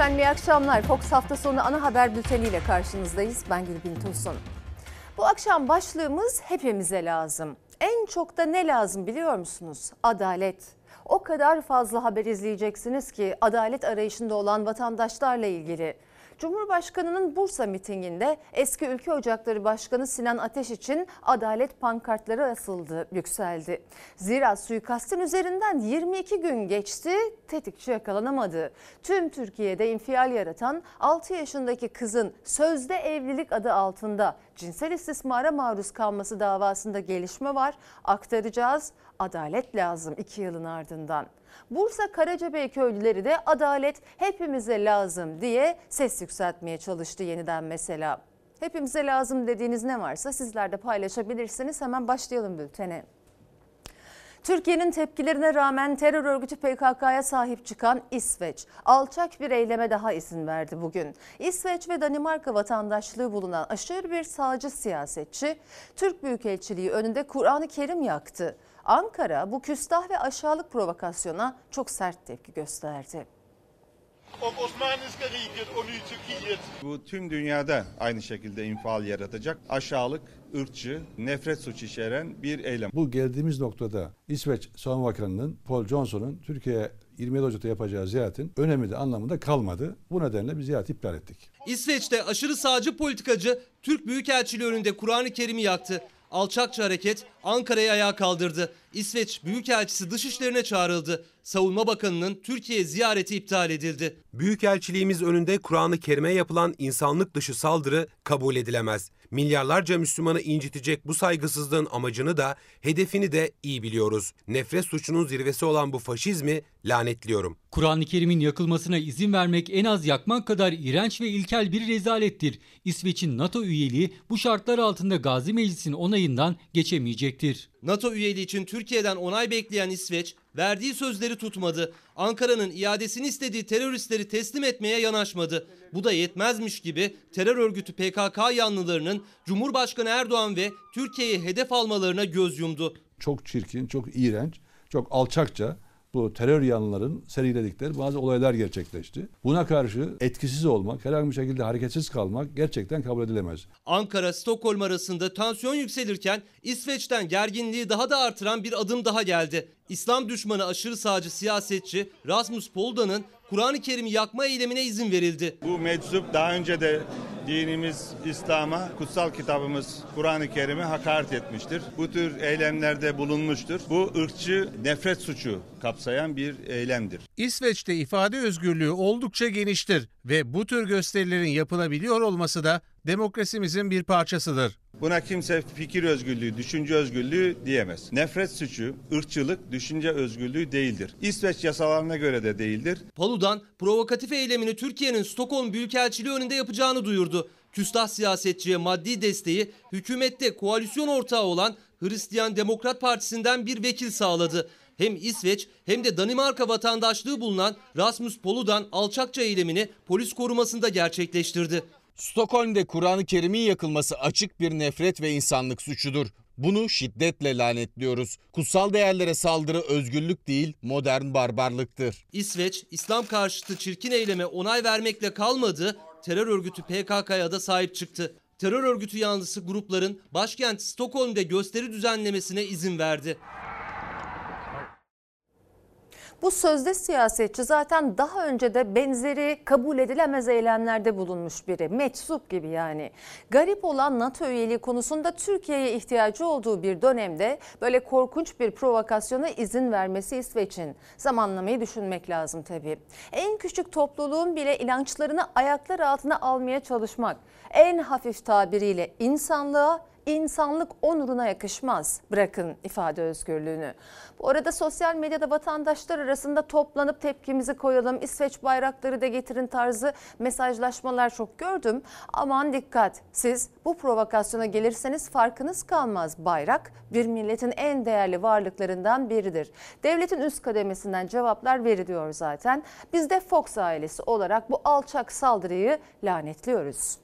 Efendim iyi akşamlar. Fox hafta sonu ana haber bülteniyle karşınızdayız. Ben Gülbin Tosun. Bu akşam başlığımız hepimize lazım. En çok da ne lazım biliyor musunuz? Adalet. O kadar fazla haber izleyeceksiniz ki adalet arayışında olan vatandaşlarla ilgili. Cumhurbaşkanının Bursa mitinginde eski Ülke Ocakları Başkanı Sinan Ateş için adalet pankartları asıldı, yükseldi. Zira suikastin üzerinden 22 gün geçti, tetikçi yakalanamadı. Tüm Türkiye'de infial yaratan 6 yaşındaki kızın sözde evlilik adı altında cinsel istismara maruz kalması davasında gelişme var. Aktaracağız. Adalet lazım 2 yılın ardından. Bursa Karacabey köylüleri de adalet hepimize lazım diye ses yükseltmeye çalıştı yeniden mesela. Hepimize lazım dediğiniz ne varsa sizler de paylaşabilirsiniz. Hemen başlayalım bültene. Türkiye'nin tepkilerine rağmen terör örgütü PKK'ya sahip çıkan İsveç alçak bir eyleme daha izin verdi bugün. İsveç ve Danimarka vatandaşlığı bulunan aşırı bir sağcı siyasetçi Türk Büyükelçiliği önünde Kur'an-ı Kerim yaktı. Ankara bu küstah ve aşağılık provokasyona çok sert tepki gösterdi. Bu tüm dünyada aynı şekilde infial yaratacak aşağılık, ırkçı, nefret suçu içeren bir eylem. Bu geldiğimiz noktada İsveç Savunma Bakanı'nın Paul Johnson'un Türkiye'ye 27 Ocak'ta yapacağı ziyaretin önemi de anlamında kalmadı. Bu nedenle bir ziyaret iptal ettik. İsveç'te aşırı sağcı politikacı Türk Büyükelçiliği önünde Kur'an-ı Kerim'i yaktı. Alçakça hareket Ankara'yı ayağa kaldırdı. İsveç Büyükelçisi dışişlerine çağrıldı. Savunma Bakanı'nın Türkiye ziyareti iptal edildi. Büyükelçiliğimiz önünde Kur'an-ı Kerim'e yapılan insanlık dışı saldırı kabul edilemez. Milyarlarca Müslümanı incitecek bu saygısızlığın amacını da hedefini de iyi biliyoruz. Nefret suçunun zirvesi olan bu faşizmi lanetliyorum. Kur'an-ı Kerim'in yakılmasına izin vermek en az yakmak kadar iğrenç ve ilkel bir rezalettir. İsveç'in NATO üyeliği bu şartlar altında Gazi Meclisi'nin onayından geçemeyecektir. NATO üyeliği için Türkiye'den onay bekleyen İsveç verdiği sözleri tutmadı. Ankara'nın iadesini istediği teröristleri teslim etmeye yanaşmadı. Bu da yetmezmiş gibi terör örgütü PKK yanlılarının Cumhurbaşkanı Erdoğan ve Türkiye'yi hedef almalarına göz yumdu. Çok çirkin, çok iğrenç, çok alçakça bu terör yanlıların seriledikleri bazı olaylar gerçekleşti. Buna karşı etkisiz olmak, herhangi bir şekilde hareketsiz kalmak gerçekten kabul edilemez. Ankara Stockholm arasında tansiyon yükselirken İsveç'ten gerginliği daha da artıran bir adım daha geldi. İslam düşmanı aşırı sağcı siyasetçi Rasmus Poldan'ın Kur'an-ı Kerim'i yakma eylemine izin verildi. Bu meczup daha önce de dinimiz İslam'a, kutsal kitabımız Kur'an-ı Kerim'e hakaret etmiştir. Bu tür eylemlerde bulunmuştur. Bu ırkçı nefret suçu kapsayan bir eylemdir. İsveç'te ifade özgürlüğü oldukça geniştir ve bu tür gösterilerin yapılabiliyor olması da demokrasimizin bir parçasıdır. Buna kimse fikir özgürlüğü, düşünce özgürlüğü diyemez. Nefret suçu, ırkçılık, düşünce özgürlüğü değildir. İsveç yasalarına göre de değildir. Palu'dan provokatif eylemini Türkiye'nin Stockholm Büyükelçiliği önünde yapacağını duyurdu. Küstah siyasetçiye maddi desteği hükümette koalisyon ortağı olan Hristiyan Demokrat Partisi'nden bir vekil sağladı. Hem İsveç hem de Danimarka vatandaşlığı bulunan Rasmus Paludan alçakça eylemini polis korumasında gerçekleştirdi. Stockholm'de Kur'an-ı Kerim'in yakılması açık bir nefret ve insanlık suçudur. Bunu şiddetle lanetliyoruz. Kutsal değerlere saldırı özgürlük değil, modern barbarlıktır. İsveç, İslam karşıtı çirkin eyleme onay vermekle kalmadı, terör örgütü PKK'ya da sahip çıktı. Terör örgütü yanlısı grupların başkent Stockholm'de gösteri düzenlemesine izin verdi. Bu sözde siyasetçi zaten daha önce de benzeri kabul edilemez eylemlerde bulunmuş biri. Meczup gibi yani. Garip olan NATO üyeliği konusunda Türkiye'ye ihtiyacı olduğu bir dönemde böyle korkunç bir provokasyona izin vermesi İsveç'in. Zamanlamayı düşünmek lazım tabii. En küçük topluluğun bile inançlarını ayaklar altına almaya çalışmak. En hafif tabiriyle insanlığa insanlık onuruna yakışmaz. Bırakın ifade özgürlüğünü. Bu arada sosyal medyada vatandaşlar arasında toplanıp tepkimizi koyalım, İsveç bayrakları da getirin tarzı mesajlaşmalar çok gördüm. Aman dikkat siz bu provokasyona gelirseniz farkınız kalmaz. Bayrak bir milletin en değerli varlıklarından biridir. Devletin üst kademesinden cevaplar veriliyor zaten. Biz de Fox ailesi olarak bu alçak saldırıyı lanetliyoruz.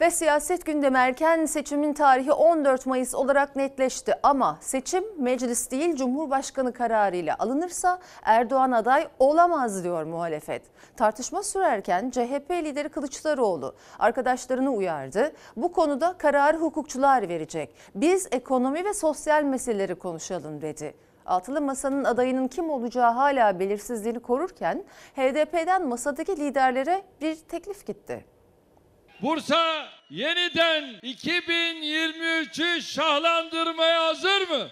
Ve siyaset gündemi erken seçimin tarihi 14 Mayıs olarak netleşti. Ama seçim meclis değil Cumhurbaşkanı kararıyla alınırsa Erdoğan aday olamaz diyor muhalefet. Tartışma sürerken CHP lideri Kılıçdaroğlu arkadaşlarını uyardı. Bu konuda kararı hukukçular verecek. Biz ekonomi ve sosyal meseleleri konuşalım dedi. Altılı Masa'nın adayının kim olacağı hala belirsizliğini korurken HDP'den masadaki liderlere bir teklif gitti. Bursa yeniden 2023'ü şahlandırmaya hazır mı?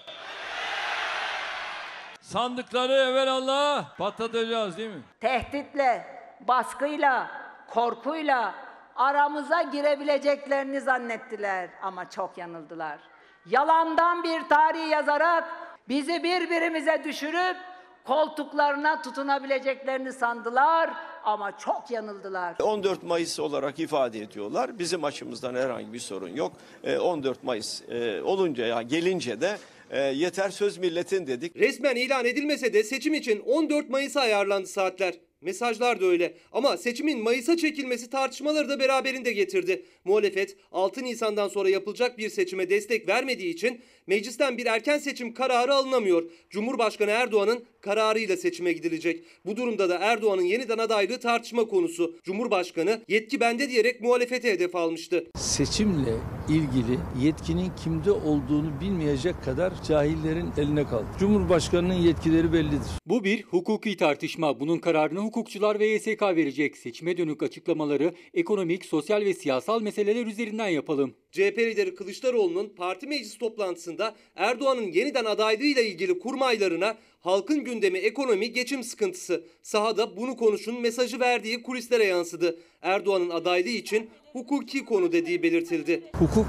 Sandıkları evvelallah patlatacağız değil mi? tehditle, baskıyla, korkuyla aramıza girebileceklerini zannettiler ama çok yanıldılar. Yalandan bir tarih yazarak bizi birbirimize düşürüp koltuklarına tutunabileceklerini sandılar ama çok yanıldılar. 14 Mayıs olarak ifade ediyorlar. Bizim açımızdan herhangi bir sorun yok. Ee, 14 Mayıs e, olunca ya gelince de e, yeter söz milletin dedik. Resmen ilan edilmese de seçim için 14 Mayıs'a ayarlandı saatler. Mesajlar da öyle. Ama seçimin Mayıs'a çekilmesi tartışmaları da beraberinde getirdi. Muhalefet 6 Nisan'dan sonra yapılacak bir seçime destek vermediği için meclisten bir erken seçim kararı alınamıyor. Cumhurbaşkanı Erdoğan'ın kararıyla seçime gidilecek. Bu durumda da Erdoğan'ın yeniden adaylığı tartışma konusu. Cumhurbaşkanı yetki bende diyerek muhalefete hedef almıştı. seçimle ilgili yetkinin kimde olduğunu bilmeyecek kadar cahillerin eline kaldı. Cumhurbaşkanının yetkileri bellidir. Bu bir hukuki tartışma. Bunun kararını hukukçular ve YSK verecek. Seçime dönük açıklamaları ekonomik, sosyal ve siyasal meseleler üzerinden yapalım. CHP lideri Kılıçdaroğlu'nun parti meclis toplantısında Erdoğan'ın yeniden adaylığıyla ilgili kurmaylarına halkın gündemi ekonomi geçim sıkıntısı. Sahada bunu konuşun mesajı verdiği kulislere yansıdı. Erdoğan'ın adaylığı için hukuki konu dediği belirtildi. Hukuk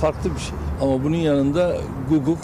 farklı bir şey. Ama bunun yanında guguk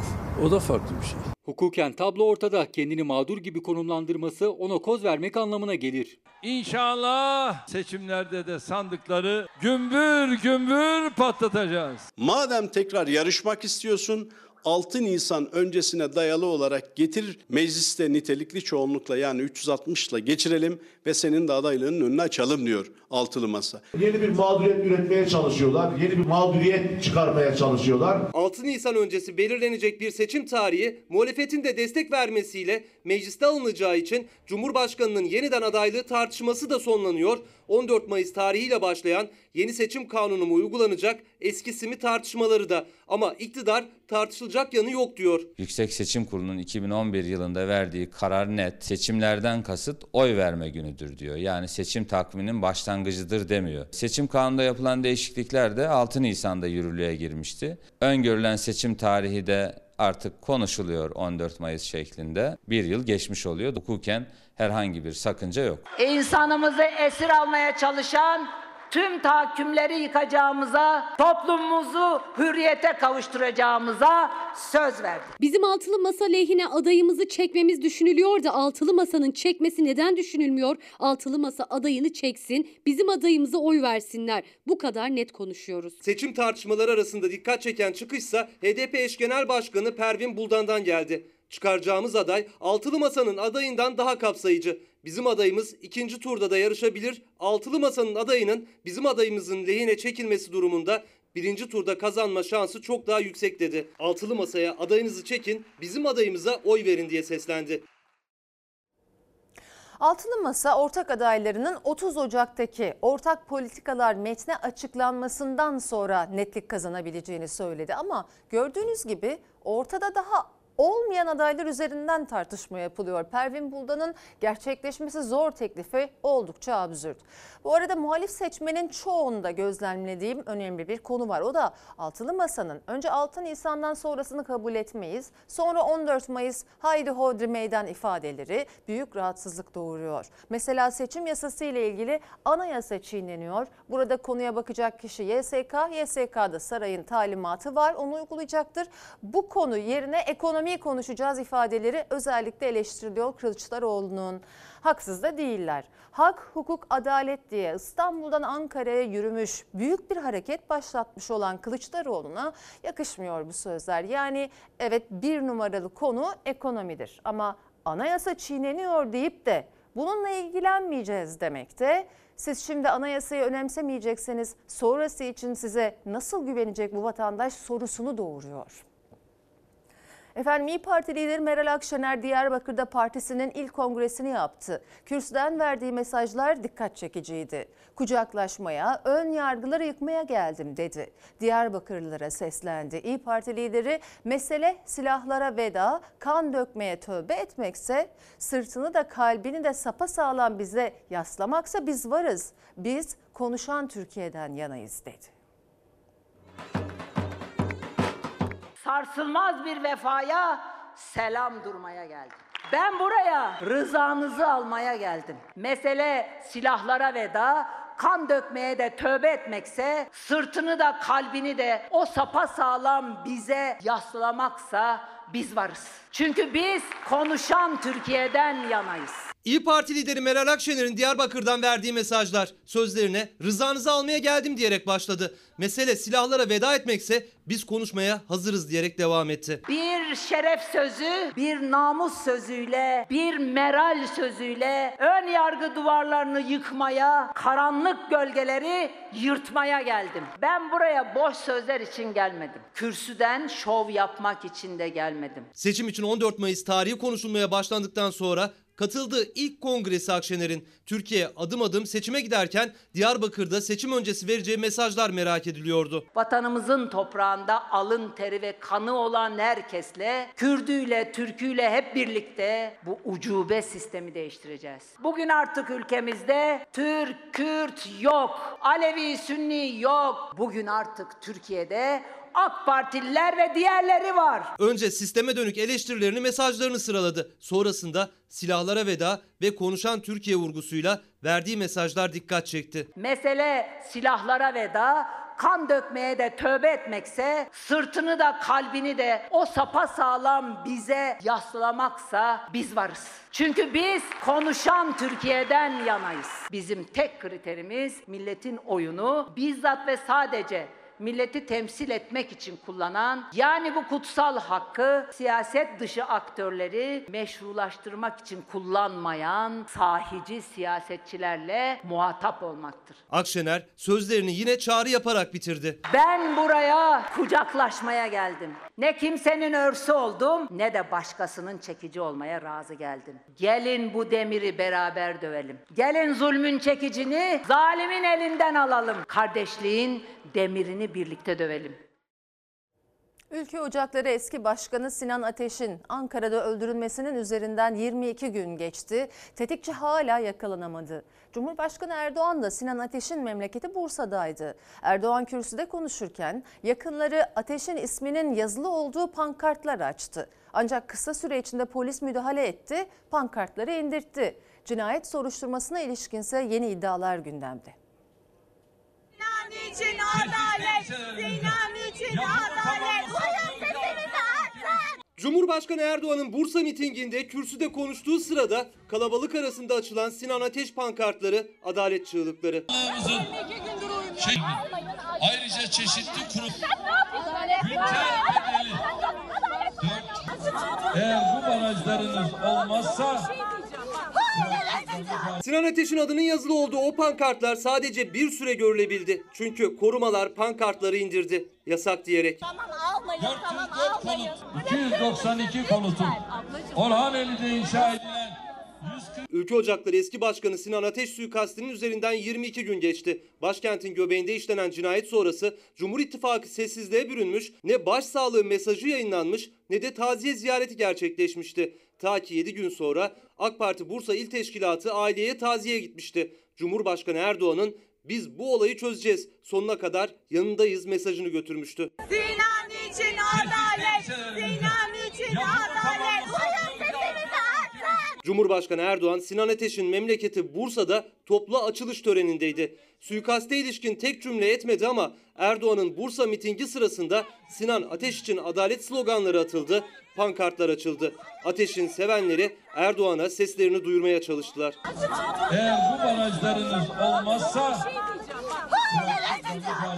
o da farklı bir şey. Hukuken tablo ortada. Kendini mağdur gibi konumlandırması ona koz vermek anlamına gelir. İnşallah seçimlerde de sandıkları gümbür gümbür patlatacağız. Madem tekrar yarışmak istiyorsun 6 Nisan öncesine dayalı olarak getir mecliste nitelikli çoğunlukla yani 360 ile geçirelim ve senin de adaylığının önünü açalım diyor altılı masa. Yeni bir mağduriyet üretmeye çalışıyorlar. Yeni bir mağduriyet çıkarmaya çalışıyorlar. 6 Nisan öncesi belirlenecek bir seçim tarihi muhalefetin de destek vermesiyle mecliste alınacağı için Cumhurbaşkanı'nın yeniden adaylığı tartışması da sonlanıyor. 14 Mayıs tarihiyle başlayan yeni seçim kanunu mu uygulanacak eskisi mi tartışmaları da ama iktidar tartışılacak yanı yok diyor. Yüksek Seçim Kurulu'nun 2011 yılında verdiği karar net. Seçimlerden kasıt oy verme günüdür diyor. Yani seçim takviminin başlangıcıdır demiyor. Seçim kanununda yapılan değişiklikler de 6 Nisan'da yürürlüğe girmişti. Öngörülen seçim tarihi de artık konuşuluyor 14 Mayıs şeklinde. Bir yıl geçmiş oluyor. Hukuken herhangi bir sakınca yok. İnsanımızı esir almaya çalışan tüm tahakkümleri yıkacağımıza, toplumumuzu hürriyete kavuşturacağımıza söz verdik. Bizim altılı masa lehine adayımızı çekmemiz düşünülüyor da altılı masanın çekmesi neden düşünülmüyor? Altılı masa adayını çeksin, bizim adayımıza oy versinler. Bu kadar net konuşuyoruz. Seçim tartışmaları arasında dikkat çeken çıkışsa HDP eş genel başkanı Pervin Buldan'dan geldi. Çıkaracağımız aday altılı masanın adayından daha kapsayıcı. Bizim adayımız ikinci turda da yarışabilir. Altılı masanın adayının bizim adayımızın lehine çekilmesi durumunda birinci turda kazanma şansı çok daha yüksek dedi. Altılı masaya adayınızı çekin, bizim adayımıza oy verin diye seslendi. Altılı Masa ortak adaylarının 30 Ocak'taki ortak politikalar metni açıklanmasından sonra netlik kazanabileceğini söyledi. Ama gördüğünüz gibi ortada daha olmayan adaylar üzerinden tartışma yapılıyor. Pervin Buldan'ın gerçekleşmesi zor teklifi oldukça absürt. Bu arada muhalif seçmenin çoğunda gözlemlediğim önemli bir konu var. O da Altılı Masa'nın önce 6 Nisan'dan sonrasını kabul etmeyiz. Sonra 14 Mayıs haydi hodri meydan ifadeleri büyük rahatsızlık doğuruyor. Mesela seçim yasası ile ilgili anayasa çiğneniyor. Burada konuya bakacak kişi YSK. YSK'da sarayın talimatı var onu uygulayacaktır. Bu konu yerine ekonomiyi konuşacağız ifadeleri özellikle eleştiriliyor Kılıçdaroğlu'nun. Haksız da değiller. Hak, hukuk, adalet diye İstanbul'dan Ankara'ya yürümüş, büyük bir hareket başlatmış olan Kılıçdaroğlu'na yakışmıyor bu sözler. Yani evet bir numaralı konu ekonomidir ama anayasa çiğneniyor deyip de Bununla ilgilenmeyeceğiz demekte. Siz şimdi anayasayı önemsemeyecekseniz sonrası için size nasıl güvenecek bu vatandaş sorusunu doğuruyor. Efendim İyi Parti lideri Meral Akşener Diyarbakır'da partisinin ilk kongresini yaptı. Kürsüden verdiği mesajlar dikkat çekiciydi. Kucaklaşmaya, ön yargıları yıkmaya geldim dedi. Diyarbakırlılara seslendi. İyi Parti lideri mesele silahlara veda, kan dökmeye tövbe etmekse, sırtını da kalbini de sapasağlam bize yaslamaksa biz varız. Biz konuşan Türkiye'den yanayız dedi. Sarsılmaz bir vefaya selam durmaya geldim. Ben buraya rızanızı almaya geldim. Mesele silahlara veda, kan dökmeye de tövbe etmekse, sırtını da kalbini de o sapa sağlam bize yaslamaksa biz varız. Çünkü biz konuşan Türkiye'den yanayız. İyi Parti lideri Meral Akşener'in Diyarbakır'dan verdiği mesajlar sözlerine rızanızı almaya geldim diyerek başladı. Mesele silahlara veda etmekse biz konuşmaya hazırız diyerek devam etti. Bir şeref sözü, bir namus sözüyle, bir meral sözüyle ön yargı duvarlarını yıkmaya, karanlık gölgeleri yırtmaya geldim. Ben buraya boş sözler için gelmedim. Kürsüden şov yapmak için de gelmedim. Seçim için 14 Mayıs tarihi konuşulmaya başlandıktan sonra katıldığı ilk kongresi Akşener'in Türkiye adım adım seçime giderken Diyarbakır'da seçim öncesi vereceği mesajlar merak ediliyordu. Vatanımızın toprağında alın teri ve kanı olan herkesle, Kürdüyle, Türküyle hep birlikte bu ucube sistemi değiştireceğiz. Bugün artık ülkemizde Türk, Kürt yok, Alevi, Sünni yok. Bugün artık Türkiye'de AK Partililer ve diğerleri var. Önce sisteme dönük eleştirilerini, mesajlarını sıraladı. Sonrasında silahlara veda ve konuşan Türkiye vurgusuyla verdiği mesajlar dikkat çekti. Mesele silahlara veda, kan dökmeye de tövbe etmekse, sırtını da kalbini de o sapa sağlam bize yaslamaksa biz varız. Çünkü biz konuşan Türkiye'den yanayız. Bizim tek kriterimiz milletin oyunu bizzat ve sadece milleti temsil etmek için kullanan yani bu kutsal hakkı siyaset dışı aktörleri meşrulaştırmak için kullanmayan sahici siyasetçilerle muhatap olmaktır. Akşener sözlerini yine çağrı yaparak bitirdi. Ben buraya kucaklaşmaya geldim. Ne kimsenin örsü oldum ne de başkasının çekici olmaya razı geldim. Gelin bu demiri beraber dövelim. Gelin zulmün çekicini zalimin elinden alalım. Kardeşliğin demirini birlikte dövelim. Ülke Ocakları eski başkanı Sinan Ateş'in Ankara'da öldürülmesinin üzerinden 22 gün geçti. Tetikçi hala yakalanamadı. Cumhurbaşkanı Erdoğan da Sinan Ateş'in memleketi Bursa'daydı. Erdoğan kürsüde konuşurken yakınları Ateş'in isminin yazılı olduğu pankartlar açtı. Ancak kısa süre içinde polis müdahale etti, pankartları indirtti. Cinayet soruşturmasına ilişkinse yeni iddialar gündemde. Sinan için adalet, Sinan için adalet. Cumhurbaşkanı Erdoğan'ın Bursa mitinginde kürsüde konuştuğu sırada kalabalık arasında açılan Sinan Ateş pankartları, adalet çığlıkları. Şey, ayrıca çeşitli kurum Günter bedeli 4 Eğer bu barajlarınız olmazsa Sinan Ateş'in adının yazılı olduğu o pankartlar sadece bir süre görülebildi. Çünkü korumalar pankartları indirdi. Yasak diyerek. Tamam almayın, tamam 404 almayın. konut 292 konutun Orhaneli'de inşa edilen Ülke Ocakları eski başkanı Sinan Ateş suikastinin üzerinden 22 gün geçti. Başkentin göbeğinde işlenen cinayet sonrası Cumhur İttifakı sessizliğe bürünmüş, ne başsağlığı mesajı yayınlanmış ne de taziye ziyareti gerçekleşmişti. Ta ki 7 gün sonra AK Parti Bursa İl Teşkilatı aileye taziye gitmişti. Cumhurbaşkanı Erdoğan'ın biz bu olayı çözeceğiz sonuna kadar yanındayız mesajını götürmüştü. Sinan için adalet, Sinan için adalet. Cumhurbaşkanı Erdoğan Sinan Ateş'in memleketi Bursa'da toplu açılış törenindeydi. Suikaste ilişkin tek cümle etmedi ama Erdoğan'ın Bursa mitingi sırasında Sinan Ateş için adalet sloganları atıldı, pankartlar açıldı. Ateş'in sevenleri Erdoğan'a seslerini duyurmaya çalıştılar. eğer bu barajlarınız olmazsa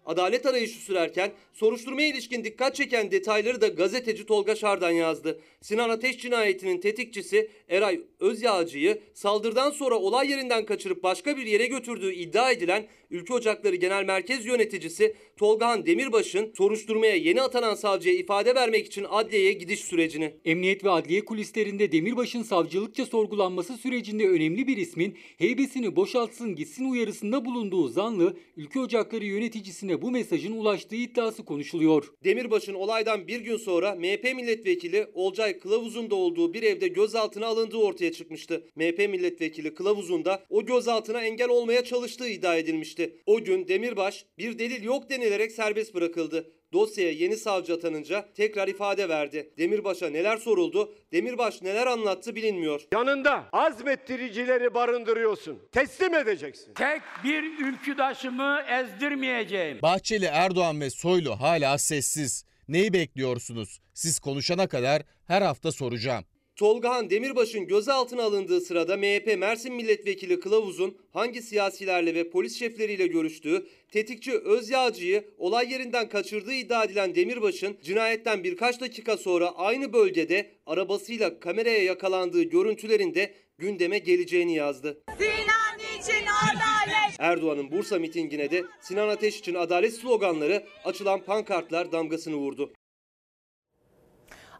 Adalet arayışı sürerken soruşturmaya ilişkin dikkat çeken detayları da gazeteci Tolga Şardan yazdı. Sinan Ateş cinayetinin tetikçisi Eray Özyağcı'yı saldırıdan sonra olay yerinden kaçırıp başka bir yere götürdüğü iddia edilen Ülke Ocakları Genel Merkez Yöneticisi Tolgahan Demirbaş'ın soruşturmaya yeni atanan savcıya ifade vermek için adliyeye gidiş sürecini. Emniyet ve adliye kulislerinde Demirbaş'ın savcılıkça sorgulanması sürecinde önemli bir ismin heybesini boşaltsın gitsin uyarısında bulunduğu zanlı Ülke Ocakları yöneticisine bu mesajın ulaştığı iddiası konuşuluyor. Demirbaş'ın olaydan bir gün sonra MHP milletvekili Olcay Kılavuz'un da olduğu bir evde gözaltına alındığı ortaya çıkmıştı. MHP milletvekili Kılavuz'un da o gözaltına engel olmaya çalıştığı iddia edilmişti. O gün Demirbaş bir delil yok denilerek serbest bırakıldı. Dosyaya yeni savcı atanınca tekrar ifade verdi. Demirbaş'a neler soruldu, Demirbaş neler anlattı bilinmiyor. Yanında azmettiricileri barındırıyorsun. Teslim edeceksin. Tek bir ülküdaşımı ezdirmeyeceğim. Bahçeli, Erdoğan ve Soylu hala sessiz. Neyi bekliyorsunuz? Siz konuşana kadar her hafta soracağım. Tolgahan Demirbaş'ın gözaltına alındığı sırada MHP Mersin Milletvekili Kılavuz'un hangi siyasilerle ve polis şefleriyle görüştüğü, tetikçi Özyağcı'yı olay yerinden kaçırdığı iddia edilen Demirbaş'ın cinayetten birkaç dakika sonra aynı bölgede arabasıyla kameraya yakalandığı görüntülerinde gündeme geleceğini yazdı. Sinan için adalet. Erdoğan'ın Bursa mitingine de Sinan Ateş için adalet sloganları açılan pankartlar damgasını vurdu.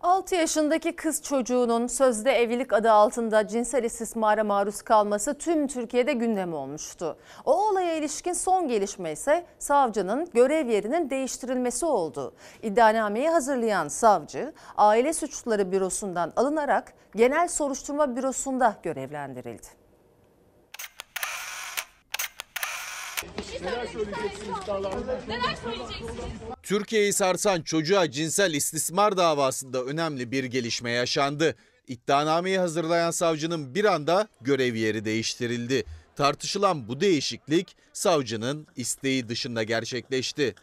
6 yaşındaki kız çocuğunun sözde evlilik adı altında cinsel istismara maruz kalması tüm Türkiye'de gündem olmuştu. O olaya ilişkin son gelişme ise savcının görev yerinin değiştirilmesi oldu. İddianameyi hazırlayan savcı Aile Suçları Bürosu'ndan alınarak Genel Soruşturma Bürosu'nda görevlendirildi. Neler söyleyeceksiniz? Neler söyleyeceksiniz? Türkiye'yi sarsan çocuğa cinsel istismar davasında önemli bir gelişme yaşandı. İddianameyi hazırlayan savcının bir anda görev yeri değiştirildi. Tartışılan bu değişiklik savcının isteği dışında gerçekleşti.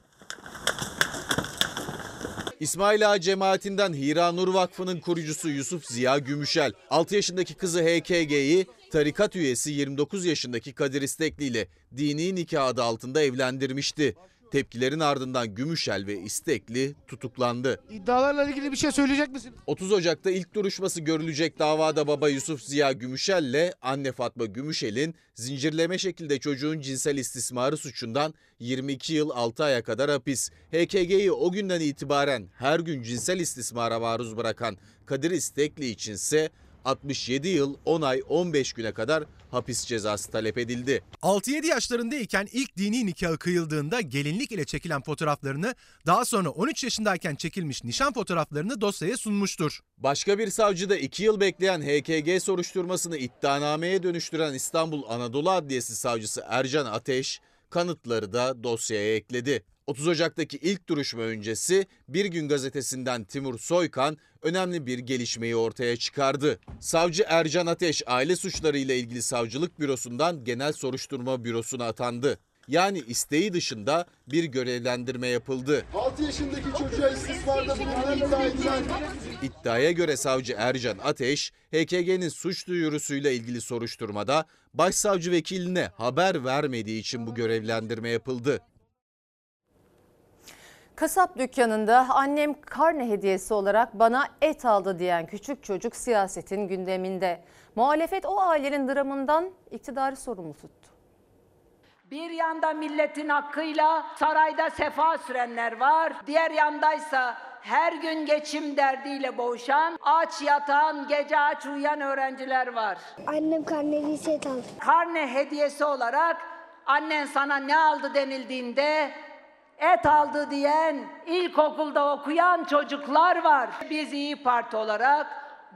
İsmail Ağa cemaatinden Hira Nur Vakfı'nın kurucusu Yusuf Ziya Gümüşel, 6 yaşındaki kızı HKG'yi tarikat üyesi 29 yaşındaki Kadir İstekli ile dini nikah adı altında evlendirmişti. Tepkilerin ardından Gümüşel ve İstekli tutuklandı. İddialarla ilgili bir şey söyleyecek misin? 30 Ocak'ta ilk duruşması görülecek davada baba Yusuf Ziya Gümüşel ile anne Fatma Gümüşel'in zincirleme şekilde çocuğun cinsel istismarı suçundan 22 yıl 6 aya kadar hapis. HKG'yi o günden itibaren her gün cinsel istismara maruz bırakan Kadir İstekli içinse 67 yıl 10 ay 15 güne kadar hapis cezası talep edildi. 6-7 yaşlarındayken ilk dini nikahı kıyıldığında gelinlik ile çekilen fotoğraflarını daha sonra 13 yaşındayken çekilmiş nişan fotoğraflarını dosyaya sunmuştur. Başka bir savcı da 2 yıl bekleyen HKG soruşturmasını iddianameye dönüştüren İstanbul Anadolu Adliyesi savcısı Ercan Ateş kanıtları da dosyaya ekledi. 30 Ocak'taki ilk duruşma öncesi Bir Gün gazetesinden Timur Soykan önemli bir gelişmeyi ortaya çıkardı. Savcı Ercan Ateş aile suçları ile ilgili savcılık bürosundan genel soruşturma bürosuna atandı. Yani isteği dışında bir görevlendirme yapıldı. 6 yaşındaki çocuğa istismarda bulunan iddia edilen İddiaya göre savcı Ercan Ateş, HKG'nin suç duyurusuyla ilgili soruşturmada başsavcı vekiline haber vermediği için bu görevlendirme yapıldı. Kasap dükkanında annem karne hediyesi olarak bana et aldı diyen küçük çocuk siyasetin gündeminde. Muhalefet o ailenin dramından iktidarı sorumlu tuttu. Bir yanda milletin hakkıyla sarayda sefa sürenler var. Diğer yandaysa her gün geçim derdiyle boğuşan, aç yatan, gece aç uyuyan öğrenciler var. Annem karneli set aldı. Karne hediyesi olarak annen sana ne aldı denildiğinde et aldı diyen, ilkokulda okuyan çocuklar var. Biz İyi Parti olarak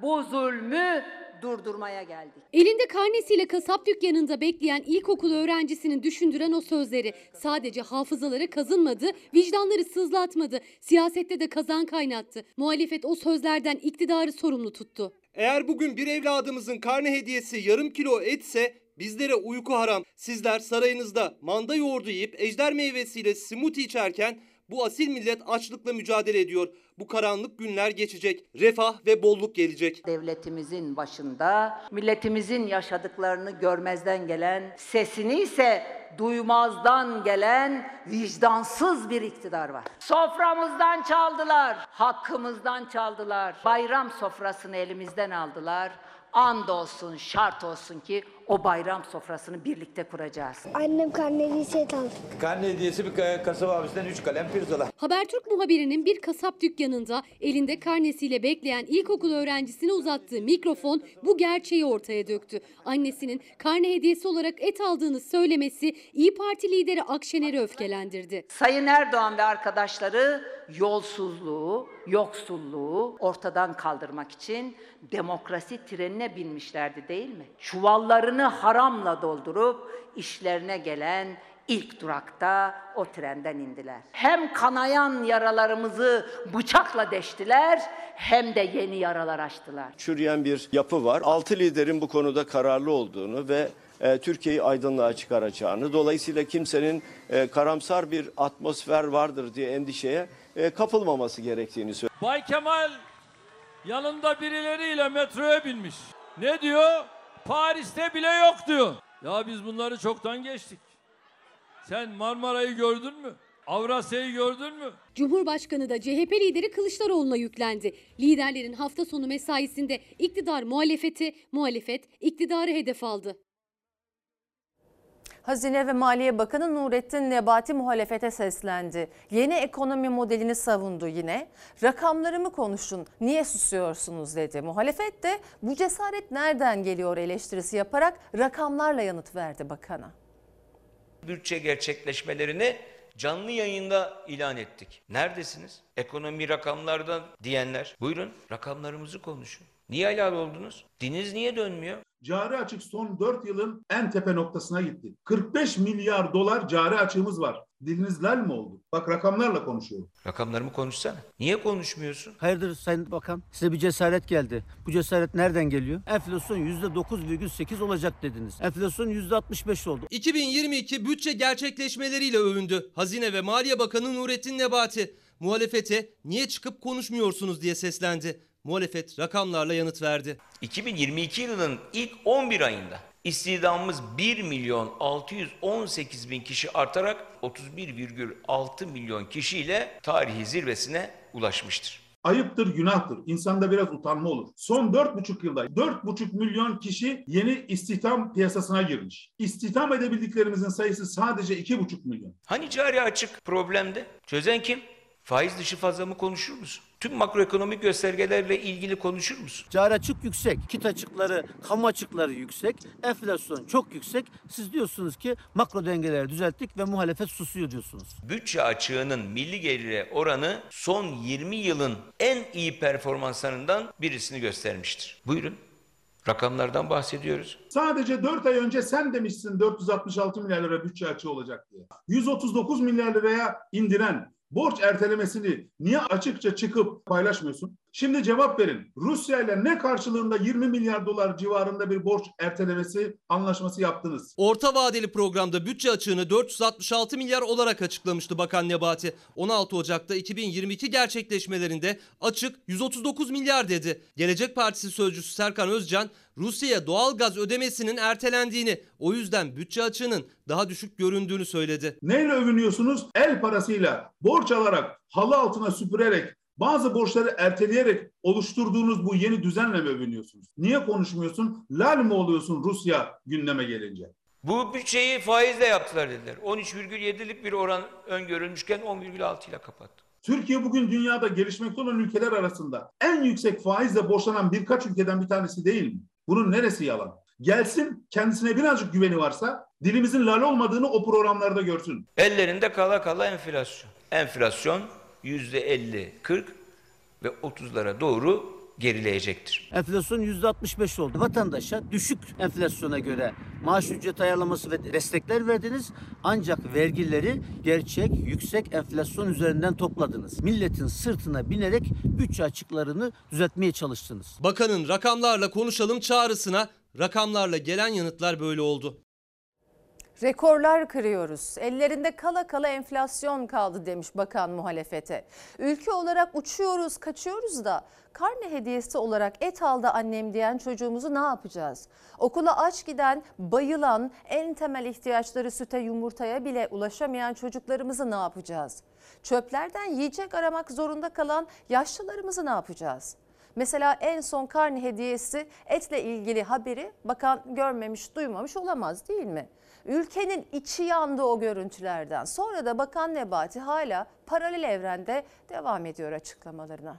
bu zulmü durdurmaya geldik. Elinde karnesiyle kasap dükkanında bekleyen ilkokul öğrencisinin düşündüren o sözleri sadece hafızaları kazınmadı, vicdanları sızlatmadı, siyasette de kazan kaynattı. Muhalefet o sözlerden iktidarı sorumlu tuttu. Eğer bugün bir evladımızın karne hediyesi yarım kilo etse bizlere uyku haram. Sizler sarayınızda manda yoğurdu yiyip ejder meyvesiyle smoothie içerken Bu asil millet açlıkla mücadele ediyor. Bu karanlık günler geçecek. Refah ve bolluk gelecek. Devletimizin başında milletimizin yaşadıklarını görmezden gelen, sesini ise duymazdan gelen vicdansız bir iktidar var. Soframızdan çaldılar, hakkımızdan çaldılar. Bayram sofrasını elimizden aldılar. And olsun, şart olsun ki o bayram sofrasını birlikte kuracağız. Annem karneli set aldı. Karne hediyesi bir kasaba abisinden 3 kalem pirzola. Habertürk muhabirinin bir kasap dükkanında elinde karnesiyle bekleyen ilkokul öğrencisine uzattığı mikrofon bu gerçeği ortaya döktü. Annesinin karne hediyesi olarak et aldığını söylemesi İyi Parti lideri Akşener'i öfkelendirdi. Sayın Erdoğan ve arkadaşları yolsuzluğu, yoksulluğu ortadan kaldırmak için demokrasi trenine binmişlerdi değil mi? Çuvallarını haramla doldurup işlerine gelen ilk durakta o trenden indiler. Hem kanayan yaralarımızı bıçakla deştiler hem de yeni yaralar açtılar. Çürüyen bir yapı var. Altı liderin bu konuda kararlı olduğunu ve e, Türkiye'yi aydınlığa çıkaracağını, dolayısıyla kimsenin e, karamsar bir atmosfer vardır diye endişeye e, kapılmaması gerektiğini söylüyor. Bay Kemal yanında birileriyle metroya binmiş. Ne diyor? Paris'te bile yok diyor. Ya biz bunları çoktan geçtik. Sen Marmara'yı gördün mü? Avrasya'yı gördün mü? Cumhurbaşkanı da CHP lideri Kılıçdaroğlu'na yüklendi. Liderlerin hafta sonu mesaisinde iktidar muhalefeti, muhalefet iktidarı hedef aldı. Hazine ve Maliye Bakanı Nurettin Nebati muhalefete seslendi. Yeni ekonomi modelini savundu yine. Rakamlarımı konuşun, niye susuyorsunuz dedi. Muhalefet de bu cesaret nereden geliyor eleştirisi yaparak rakamlarla yanıt verdi bakana. bütçe gerçekleşmelerini canlı yayında ilan ettik. Neredesiniz? Ekonomi rakamlardan diyenler. Buyurun rakamlarımızı konuşun. Niye helal oldunuz? Diniz niye dönmüyor? Cari açık son 4 yılın en tepe noktasına gitti. 45 milyar dolar cari açığımız var. Diliniz lal mi oldu? Bak rakamlarla konuşuyorum. Rakamlarımı konuşsana. Niye konuşmuyorsun? Hayırdır Sayın Bakan? Size bir cesaret geldi. Bu cesaret nereden geliyor? Enflasyon %9,8 olacak dediniz. Enflasyon %65 oldu. 2022 bütçe gerçekleşmeleriyle övündü. Hazine ve Maliye Bakanı Nurettin Nebati muhalefete niye çıkıp konuşmuyorsunuz diye seslendi. Muhalefet rakamlarla yanıt verdi. 2022 yılının ilk 11 ayında istihdamımız 1 milyon 618 bin kişi artarak 31,6 milyon kişiyle tarihi zirvesine ulaşmıştır. Ayıptır, günahtır. İnsanda biraz utanma olur. Son 4,5 yılda 4,5 milyon kişi yeni istihdam piyasasına girmiş. İstihdam edebildiklerimizin sayısı sadece 2,5 milyon. Hani cari açık problemde? Çözen kim? Faiz dışı fazla mı konuşur musun? Tüm makroekonomik göstergelerle ilgili konuşur musun? Cari açık yüksek, kit açıkları, kamu açıkları yüksek, enflasyon çok yüksek. Siz diyorsunuz ki makro dengeleri düzelttik ve muhalefet susuyor diyorsunuz. Bütçe açığının milli gelire oranı son 20 yılın en iyi performanslarından birisini göstermiştir. Buyurun. Rakamlardan bahsediyoruz. Sadece 4 ay önce sen demişsin 466 milyar lira bütçe açığı olacak diye. 139 milyar liraya indiren borç ertelemesini niye açıkça çıkıp paylaşmıyorsun? Şimdi cevap verin. Rusya ile ne karşılığında 20 milyar dolar civarında bir borç ertelemesi anlaşması yaptınız? Orta vadeli programda bütçe açığını 466 milyar olarak açıklamıştı Bakan Nebati. 16 Ocak'ta 2022 gerçekleşmelerinde açık 139 milyar dedi. Gelecek Partisi sözcüsü Serkan Özcan Rusya'ya doğal gaz ödemesinin ertelendiğini, o yüzden bütçe açığının daha düşük göründüğünü söyledi. Neyle övünüyorsunuz? El parasıyla borç alarak, halı altına süpürerek, bazı borçları erteleyerek oluşturduğunuz bu yeni düzenle mi övünüyorsunuz? Niye konuşmuyorsun? Lal mi oluyorsun Rusya gündeme gelince? Bu bütçeyi faizle yaptılar dediler. 13,7'lik bir oran öngörülmüşken 10,6 ile kapattı. Türkiye bugün dünyada gelişmekte olan ülkeler arasında en yüksek faizle borçlanan birkaç ülkeden bir tanesi değil mi? Bunun neresi yalan? Gelsin kendisine birazcık güveni varsa dilimizin lal olmadığını o programlarda görsün. Ellerinde kala kala enflasyon. Enflasyon %50, 40 ve 30'lara doğru gerileyecektir. Enflasyon %65 oldu. Vatandaşa düşük enflasyona göre maaş ücret ayarlaması ve destekler verdiniz. Ancak vergileri gerçek yüksek enflasyon üzerinden topladınız. Milletin sırtına binerek bütçe açıklarını düzeltmeye çalıştınız. Bakanın rakamlarla konuşalım çağrısına rakamlarla gelen yanıtlar böyle oldu. Rekorlar kırıyoruz. Ellerinde kala kala enflasyon kaldı demiş bakan muhalefete. Ülke olarak uçuyoruz, kaçıyoruz da karne hediyesi olarak et aldı annem diyen çocuğumuzu ne yapacağız? Okula aç giden, bayılan, en temel ihtiyaçları süte, yumurtaya bile ulaşamayan çocuklarımızı ne yapacağız? Çöplerden yiyecek aramak zorunda kalan yaşlılarımızı ne yapacağız? Mesela en son karne hediyesi etle ilgili haberi bakan görmemiş, duymamış olamaz değil mi? Ülkenin içi yandı o görüntülerden. Sonra da Bakan Nebati hala paralel evrende devam ediyor açıklamalarına.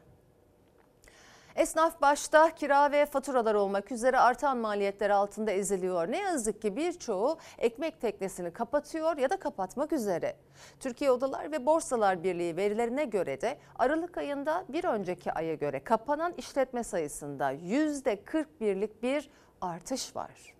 Esnaf başta kira ve faturalar olmak üzere artan maliyetler altında eziliyor. Ne yazık ki birçoğu ekmek teknesini kapatıyor ya da kapatmak üzere. Türkiye Odalar ve Borsalar Birliği verilerine göre de Aralık ayında bir önceki aya göre kapanan işletme sayısında %41'lik bir artış var.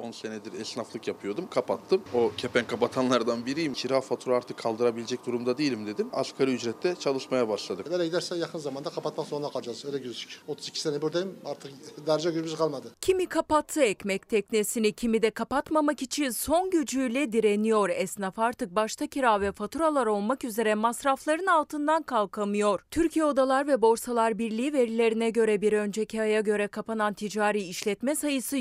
10 senedir esnaflık yapıyordum. Kapattım. O kepen kapatanlardan biriyim. Kira fatura artık kaldırabilecek durumda değilim dedim. Asgari ücrette çalışmaya başladık. Böyle giderse yakın zamanda kapatmak zorunda kalacağız. Öyle gözüküyor. 32 sene buradayım. Artık derece gücümüz kalmadı. Kimi kapattı ekmek teknesini, kimi de kapatmamak için son gücüyle direniyor. Esnaf artık başta kira ve faturalar olmak üzere masrafların altından kalkamıyor. Türkiye Odalar ve Borsalar Birliği verilerine göre bir önceki aya göre kapanan ticari işletme sayısı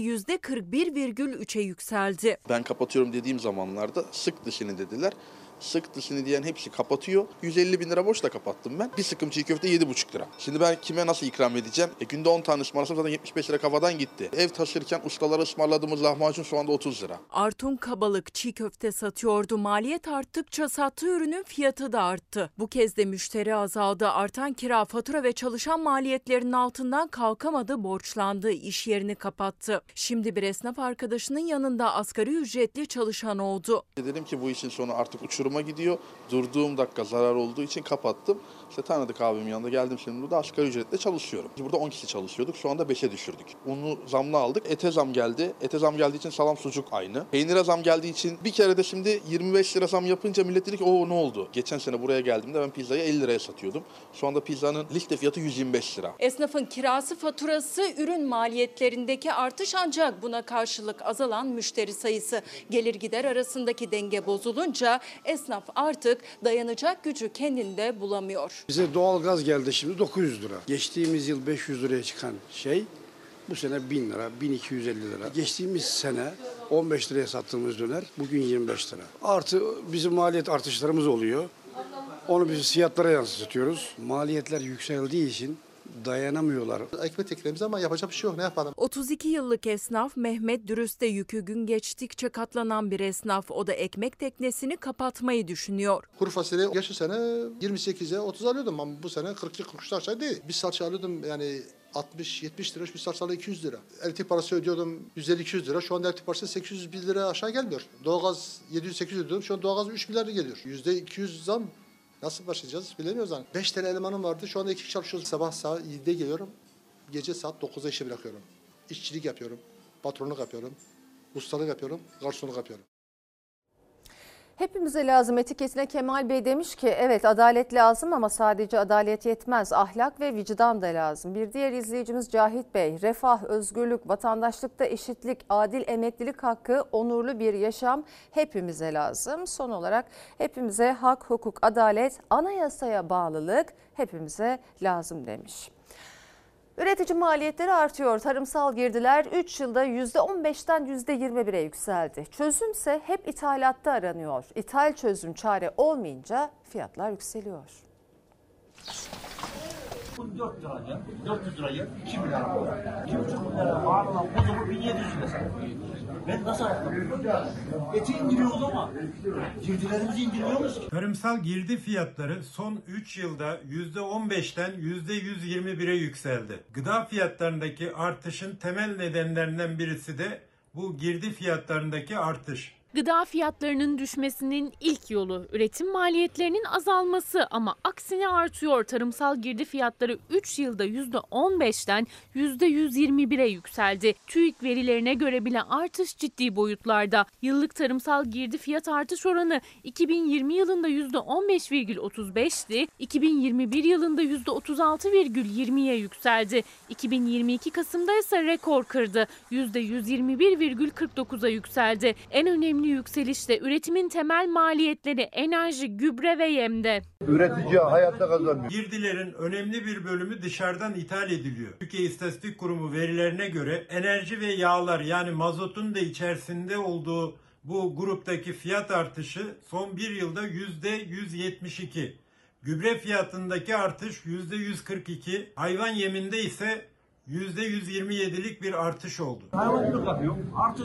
%41,3'e yükseldi. Ben kapatıyorum dediğim zamanlarda sık dişini dediler. Sık dişini diyen hepsi kapatıyor. 150 bin lira borçla kapattım ben. Bir sıkım çiğ köfte 7,5 lira. Şimdi ben kime nasıl ikram edeceğim? E günde 10 tane ısmarlasam zaten 75 lira kafadan gitti. Ev taşırken ustalara ısmarladığımız lahmacun şu anda 30 lira. Artun Kabalık çiğ köfte satıyordu. Maliyet arttıkça sattığı ürünün fiyatı da arttı. Bu kez de müşteri azaldı. Artan kira, fatura ve çalışan maliyetlerinin altından kalkamadı, borçlandı, iş yerini kapattı. Şimdi bir esnaf arkadaşının yanında asgari ücretli çalışan oldu. Dedim ki bu işin sonu artık uçuruma gidiyor. Durduğum dakika zarar olduğu için kapattım. İşte tanıdık abimin yanında geldim şimdi burada asgari ücretle çalışıyorum. Burada 10 kişi çalışıyorduk şu anda 5'e düşürdük. Unu zamlı aldık. Ete zam geldi. Ete zam geldiği için salam sucuk aynı. Peynire zam geldiği için bir kere de şimdi 25 lira zam yapınca millet dedi ki o ne oldu? Geçen sene buraya geldiğimde ben pizzayı 50 liraya satıyordum. Şu anda pizzanın liste fiyatı 125 lira. Esnafın kirası, faturası, ürün maliyetlerindeki artış ancak buna karşılık azalan müşteri sayısı. Gelir gider arasındaki denge bozulunca esnaf artık dayanacak gücü kendinde bulamıyor. Bize doğalgaz geldi şimdi 900 lira. Geçtiğimiz yıl 500 liraya çıkan şey bu sene 1000 lira, 1250 lira. Geçtiğimiz sene 15 liraya sattığımız döner bugün 25 lira. Artı bizim maliyet artışlarımız oluyor. Onu biz fiyatlara yansıtıyoruz. Maliyetler yükseldiği için dayanamıyorlar. Ekmek teknemiz ama yapacak bir şey yok. Ne yapalım? 32 yıllık esnaf Mehmet Dürüst'e yükü gün geçtikçe katlanan bir esnaf. O da ekmek teknesini kapatmayı düşünüyor. Kuru fasulye geçen sene 28'e 30 alıyordum ama bu sene 42-43 aşağı değil. Bir salça alıyordum yani 60-70 lira, bir salçalı 200 lira. Elektrik parası ödüyordum 150-200 lira. Şu anda elektrik parası 800 bin lira aşağı gelmiyor. Doğalgaz 700-800 ödüyordum. Şu an doğalgaz 3 milyar geliyor. %200 zam. Nasıl başlayacağız bilemiyoruz hani. 5 tane elemanım vardı. Şu anda iki çalışıyoruz. Sabah saat 7'de geliyorum. Gece saat 9'da işe bırakıyorum. İşçilik yapıyorum. Patronluk yapıyorum. Ustalık yapıyorum. Garsonluk yapıyorum. Hepimize lazım etiketine Kemal Bey demiş ki evet adalet lazım ama sadece adalet yetmez. Ahlak ve vicdan da lazım. Bir diğer izleyicimiz Cahit Bey refah, özgürlük, vatandaşlıkta eşitlik, adil emeklilik hakkı, onurlu bir yaşam hepimize lazım. Son olarak hepimize hak, hukuk, adalet, anayasaya bağlılık hepimize lazım demiş. Üretici maliyetleri artıyor. Tarımsal girdiler 3 yılda %15'ten %21'e yükseldi. Çözümse hep ithalatta aranıyor. İthal çözüm çare olmayınca fiyatlar yükseliyor. 4 liraya, 400 liraya 2 milyar koy. 2,5 milyara var olan kuzumu 1700 lira. Ben nasıl yaptım? Eti indiriyoruz ama girdilerimizi indirmiyoruz ki. Tarımsal girdi fiyatları son 3 yılda %15'ten %121'e yükseldi. Gıda fiyatlarındaki artışın temel nedenlerinden birisi de bu girdi fiyatlarındaki artış. Gıda fiyatlarının düşmesinin ilk yolu üretim maliyetlerinin azalması ama aksine artıyor. Tarımsal girdi fiyatları 3 yılda %15'ten %121'e yükseldi. TÜİK verilerine göre bile artış ciddi boyutlarda. Yıllık tarımsal girdi fiyat artış oranı 2020 yılında %15,35'ti. 2021 yılında %36,20'ye yükseldi. 2022 Kasım'da ise rekor kırdı. %121,49'a yükseldi. En önemli yükseliş de üretimin temel maliyetleri enerji, gübre ve yemde. Üretici hayatta kazanmıyor. Girdilerin önemli bir bölümü dışarıdan ithal ediliyor. Türkiye İstatistik Kurumu verilerine göre enerji ve yağlar yani mazotun da içerisinde olduğu bu gruptaki fiyat artışı son bir yılda yüzde 172. Gübre fiyatındaki artış yüzde 142. Hayvan yeminde ise yüzde 127'lik bir artış oldu. Hayvancılık yapıyorum. Artı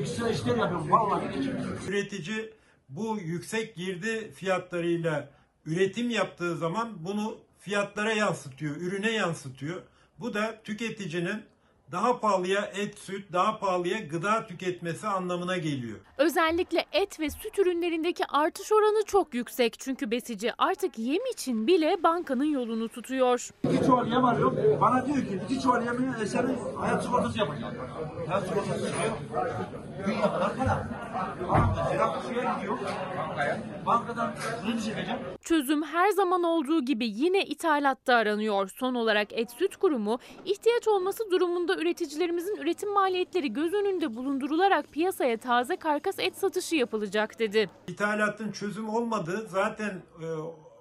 ekstra işler yapıyorum. Vallahi Üretici bu yüksek girdi fiyatlarıyla üretim yaptığı zaman bunu fiyatlara yansıtıyor, ürüne yansıtıyor. Bu da tüketicinin daha pahalıya et, süt, daha pahalıya gıda tüketmesi anlamına geliyor. Özellikle et ve süt ürünlerindeki artış oranı çok yüksek. Çünkü besici artık yem için bile bankanın yolunu tutuyor. İki çuval yem alıyorum. Bana diyor ki iki çuval yemin e, senin hayat sigortası yapacağım. Hayat sigortası. Dünya kadar para. Suya gidiyor. Bankadan kredi çekeceğim. Çözüm her zaman olduğu gibi yine ithalatta aranıyor. Son olarak Et Süt Kurumu ihtiyaç olması durumunda üreticilerimizin üretim maliyetleri göz önünde bulundurularak piyasaya taze karkas et satışı yapılacak dedi. İthalatın çözüm olmadığı zaten e,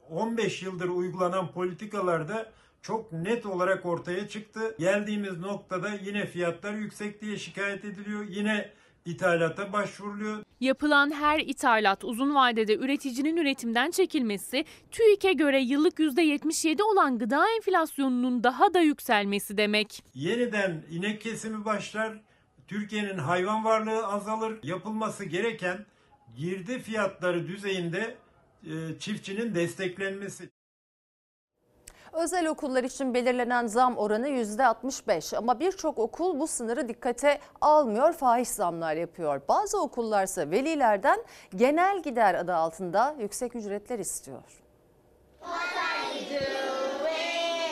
15 yıldır uygulanan politikalarda çok net olarak ortaya çıktı. Geldiğimiz noktada yine fiyatlar yüksek diye şikayet ediliyor. Yine ithalata başvuruluyor. Yapılan her ithalat uzun vadede üreticinin üretimden çekilmesi, TÜİK'e göre yıllık %77 olan gıda enflasyonunun daha da yükselmesi demek. Yeniden inek kesimi başlar. Türkiye'nin hayvan varlığı azalır. Yapılması gereken girdi fiyatları düzeyinde e, çiftçinin desteklenmesi. Özel okullar için belirlenen zam oranı %65 ama birçok okul bu sınırı dikkate almıyor, fahiş zamlar yapıyor. Bazı okullarsa velilerden genel gider adı altında yüksek ücretler istiyor.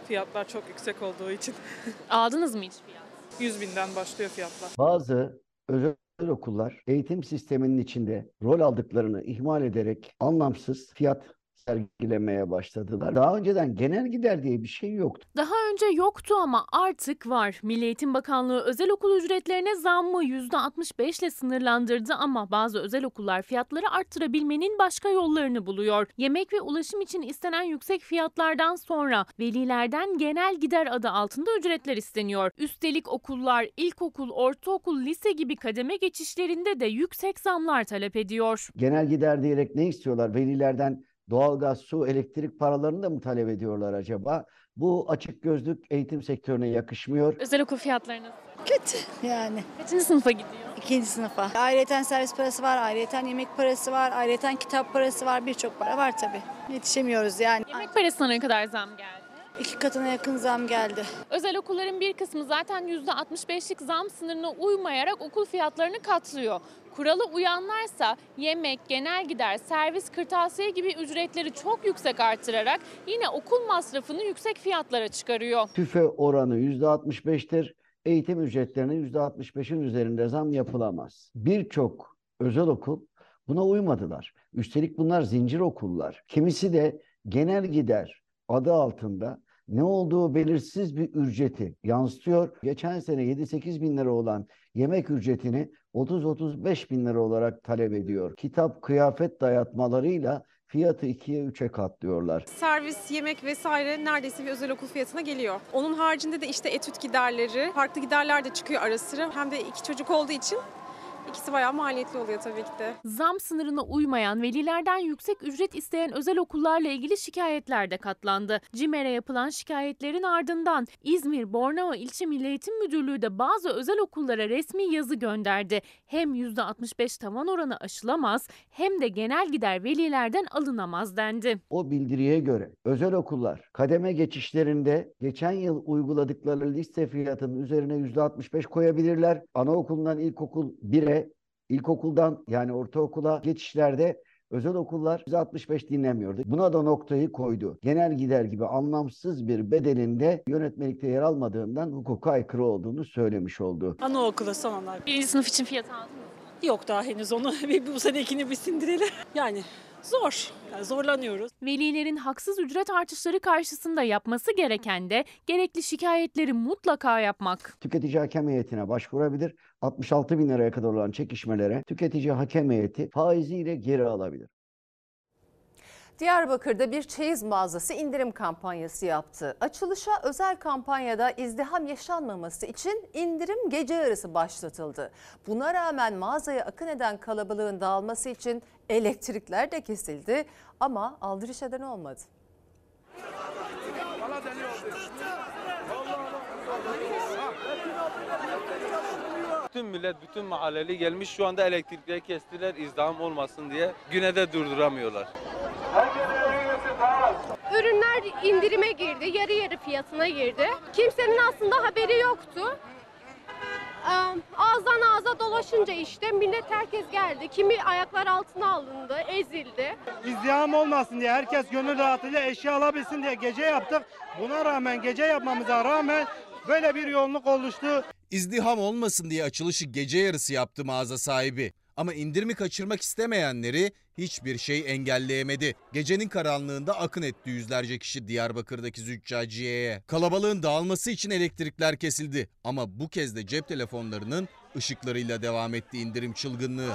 Fiyatlar çok yüksek olduğu için. Aldınız mı hiç fiyat? 100 binden başlıyor fiyatlar. Bazı özel okullar eğitim sisteminin içinde rol aldıklarını ihmal ederek anlamsız fiyat sergilemeye başladılar. Daha önceden genel gider diye bir şey yoktu. Daha önce yoktu ama artık var. Milli Eğitim Bakanlığı özel okul ücretlerine zammı %65 ile sınırlandırdı ama bazı özel okullar fiyatları arttırabilmenin başka yollarını buluyor. Yemek ve ulaşım için istenen yüksek fiyatlardan sonra velilerden genel gider adı altında ücretler isteniyor. Üstelik okullar ilkokul, ortaokul, lise gibi kademe geçişlerinde de yüksek zamlar talep ediyor. Genel gider diyerek ne istiyorlar? Velilerden doğalgaz, su, elektrik paralarını da mı talep ediyorlar acaba? Bu açık gözlük eğitim sektörüne yakışmıyor. Özel okul fiyatlarınız Kötü yani. kaçıncı sınıfa gidiyor? İkinci sınıfa. Ayrıyeten servis parası var, ayrıyeten yemek parası var, ayrıyeten kitap parası var, birçok para var tabii. Yetişemiyoruz yani. Yemek parasına ne kadar zam geldi? İki katına yakın zam geldi. Özel okulların bir kısmı zaten %65'lik zam sınırına uymayarak okul fiyatlarını katlıyor. Kurala uyanlarsa yemek, genel gider, servis, kırtasiye gibi ücretleri çok yüksek artırarak yine okul masrafını yüksek fiyatlara çıkarıyor. TÜFE oranı %65'tir. Eğitim ücretlerine %65'in üzerinde zam yapılamaz. Birçok özel okul buna uymadılar. Üstelik bunlar zincir okullar. Kimisi de genel gider adı altında ne olduğu belirsiz bir ücreti yansıtıyor. Geçen sene 7-8 bin lira olan yemek ücretini 30-35 bin lira olarak talep ediyor. Kitap, kıyafet dayatmalarıyla fiyatı 2'ye 3'e katlıyorlar. Servis, yemek vesaire neredeyse bir özel okul fiyatına geliyor. Onun haricinde de işte etüt giderleri, farklı giderler de çıkıyor ara sıra. Hem de iki çocuk olduğu için ikisi bayağı maliyetli oluyor tabii ki de. Zam sınırına uymayan velilerden yüksek ücret isteyen özel okullarla ilgili şikayetler de katlandı. CİMER'e yapılan şikayetlerin ardından İzmir Bornova İlçe Milli Eğitim Müdürlüğü de bazı özel okullara resmi yazı gönderdi. Hem %65 tavan oranı aşılamaz hem de genel gider velilerden alınamaz dendi. O bildiriye göre özel okullar kademe geçişlerinde geçen yıl uyguladıkları liste fiyatının üzerine %65 koyabilirler. Anaokulundan ilkokul 1'e İlkokuldan yani ortaokula geçişlerde özel okullar %65 dinlemiyordu. Buna da noktayı koydu. Genel gider gibi anlamsız bir bedelinde yönetmelikte yer almadığından hukuka aykırı olduğunu söylemiş oldu. Anaokulu son onlar. Birinci sınıf için fiyat aldın mı? Yok daha henüz onu. Bu senekini bir sindirelim. Yani zor. Yani zorlanıyoruz. Velilerin haksız ücret artışları karşısında yapması gereken de gerekli şikayetleri mutlaka yapmak. Tüketici hakem heyetine başvurabilir. 66 bin liraya kadar olan çekişmelere tüketici hakem heyeti faiziyle geri alabilir. Diyarbakır'da bir çeyiz mağazası indirim kampanyası yaptı. Açılışa özel kampanyada izdiham yaşanmaması için indirim gece yarısı başlatıldı. Buna rağmen mağazaya akın eden kalabalığın dağılması için elektrikler de kesildi ama aldırış eden olmadı. Bütün millet, bütün mahalleli gelmiş şu anda elektrikleri kestiler izdiham olmasın diye. Güne de durduramıyorlar. Ürünler indirime girdi, yarı yarı fiyatına girdi. Kimsenin aslında haberi yoktu. Ağızdan ağza dolaşınca işte millet herkes geldi. Kimi ayaklar altına alındı, ezildi. İzdiham olmasın diye herkes gönül rahatlığıyla eşya alabilsin diye gece yaptık. Buna rağmen gece yapmamıza rağmen böyle bir yoğunluk oluştu. İzdiham olmasın diye açılışı gece yarısı yaptı mağaza sahibi. Ama indirimi kaçırmak istemeyenleri hiçbir şey engelleyemedi. Gecenin karanlığında akın etti yüzlerce kişi Diyarbakır'daki züccaciyeye. Kalabalığın dağılması için elektrikler kesildi. Ama bu kez de cep telefonlarının ışıklarıyla devam etti indirim çılgınlığı.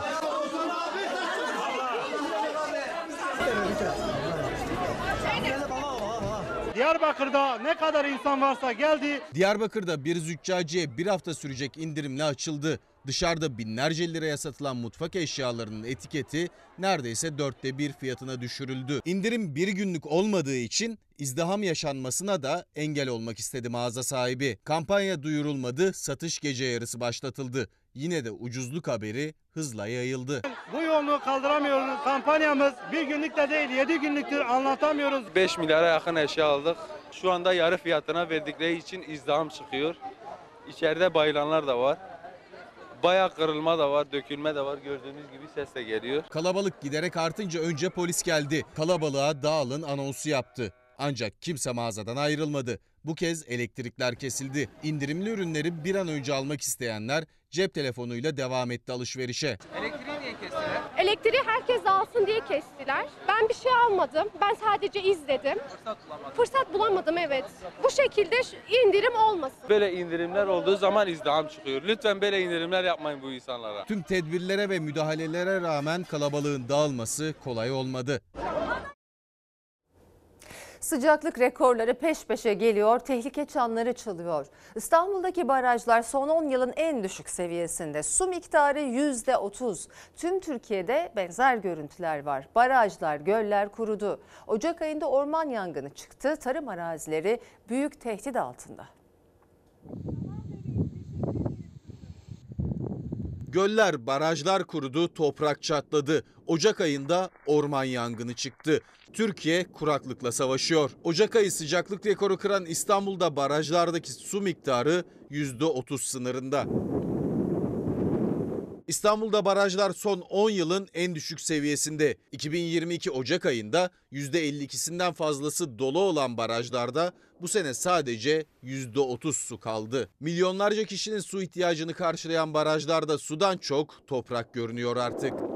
Diyarbakır'da ne kadar insan varsa geldi. Diyarbakır'da bir züccaciye bir hafta sürecek indirimle açıldı. Dışarıda binlerce liraya satılan mutfak eşyalarının etiketi neredeyse dörtte bir fiyatına düşürüldü. İndirim bir günlük olmadığı için izdiham yaşanmasına da engel olmak istedi mağaza sahibi. Kampanya duyurulmadı, satış gece yarısı başlatıldı. Yine de ucuzluk haberi hızla yayıldı. Bu yoğunluğu kaldıramıyoruz. Kampanyamız bir günlük de değil 7 günlüktür anlatamıyoruz. 5 milyara yakın eşya aldık. Şu anda yarı fiyatına verdikleri için izdiham çıkıyor. İçeride bayılanlar da var. Bayağı kırılma da var, dökülme de var. Gördüğünüz gibi ses de geliyor. Kalabalık giderek artınca önce polis geldi. Kalabalığa dağılın anonsu yaptı. Ancak kimse mağazadan ayrılmadı. Bu kez elektrikler kesildi. İndirimli ürünleri bir an önce almak isteyenler cep telefonuyla devam etti alışverişe. Elektriği niye kestiler? Elektriği herkes alsın diye kestiler. Ben bir şey almadım. Ben sadece izledim. Fırsat bulamadım. Fırsat bulamadım evet. Bu şekilde indirim olmasın. Böyle indirimler olduğu zaman izdiham çıkıyor. Lütfen böyle indirimler yapmayın bu insanlara. Tüm tedbirlere ve müdahalelere rağmen kalabalığın dağılması kolay olmadı. Sıcaklık rekorları peş peşe geliyor, tehlike çanları çalıyor. İstanbul'daki barajlar son 10 yılın en düşük seviyesinde. Su miktarı %30. Tüm Türkiye'de benzer görüntüler var. Barajlar, göller kurudu. Ocak ayında orman yangını çıktı. Tarım arazileri büyük tehdit altında. Göller, barajlar kurudu, toprak çatladı. Ocak ayında orman yangını çıktı. Türkiye kuraklıkla savaşıyor. Ocak ayı sıcaklık rekoru kıran İstanbul'da barajlardaki su miktarı %30 sınırında. İstanbul'da barajlar son 10 yılın en düşük seviyesinde. 2022 Ocak ayında %52'sinden fazlası dolu olan barajlarda bu sene sadece %30 su kaldı. Milyonlarca kişinin su ihtiyacını karşılayan barajlarda sudan çok toprak görünüyor artık.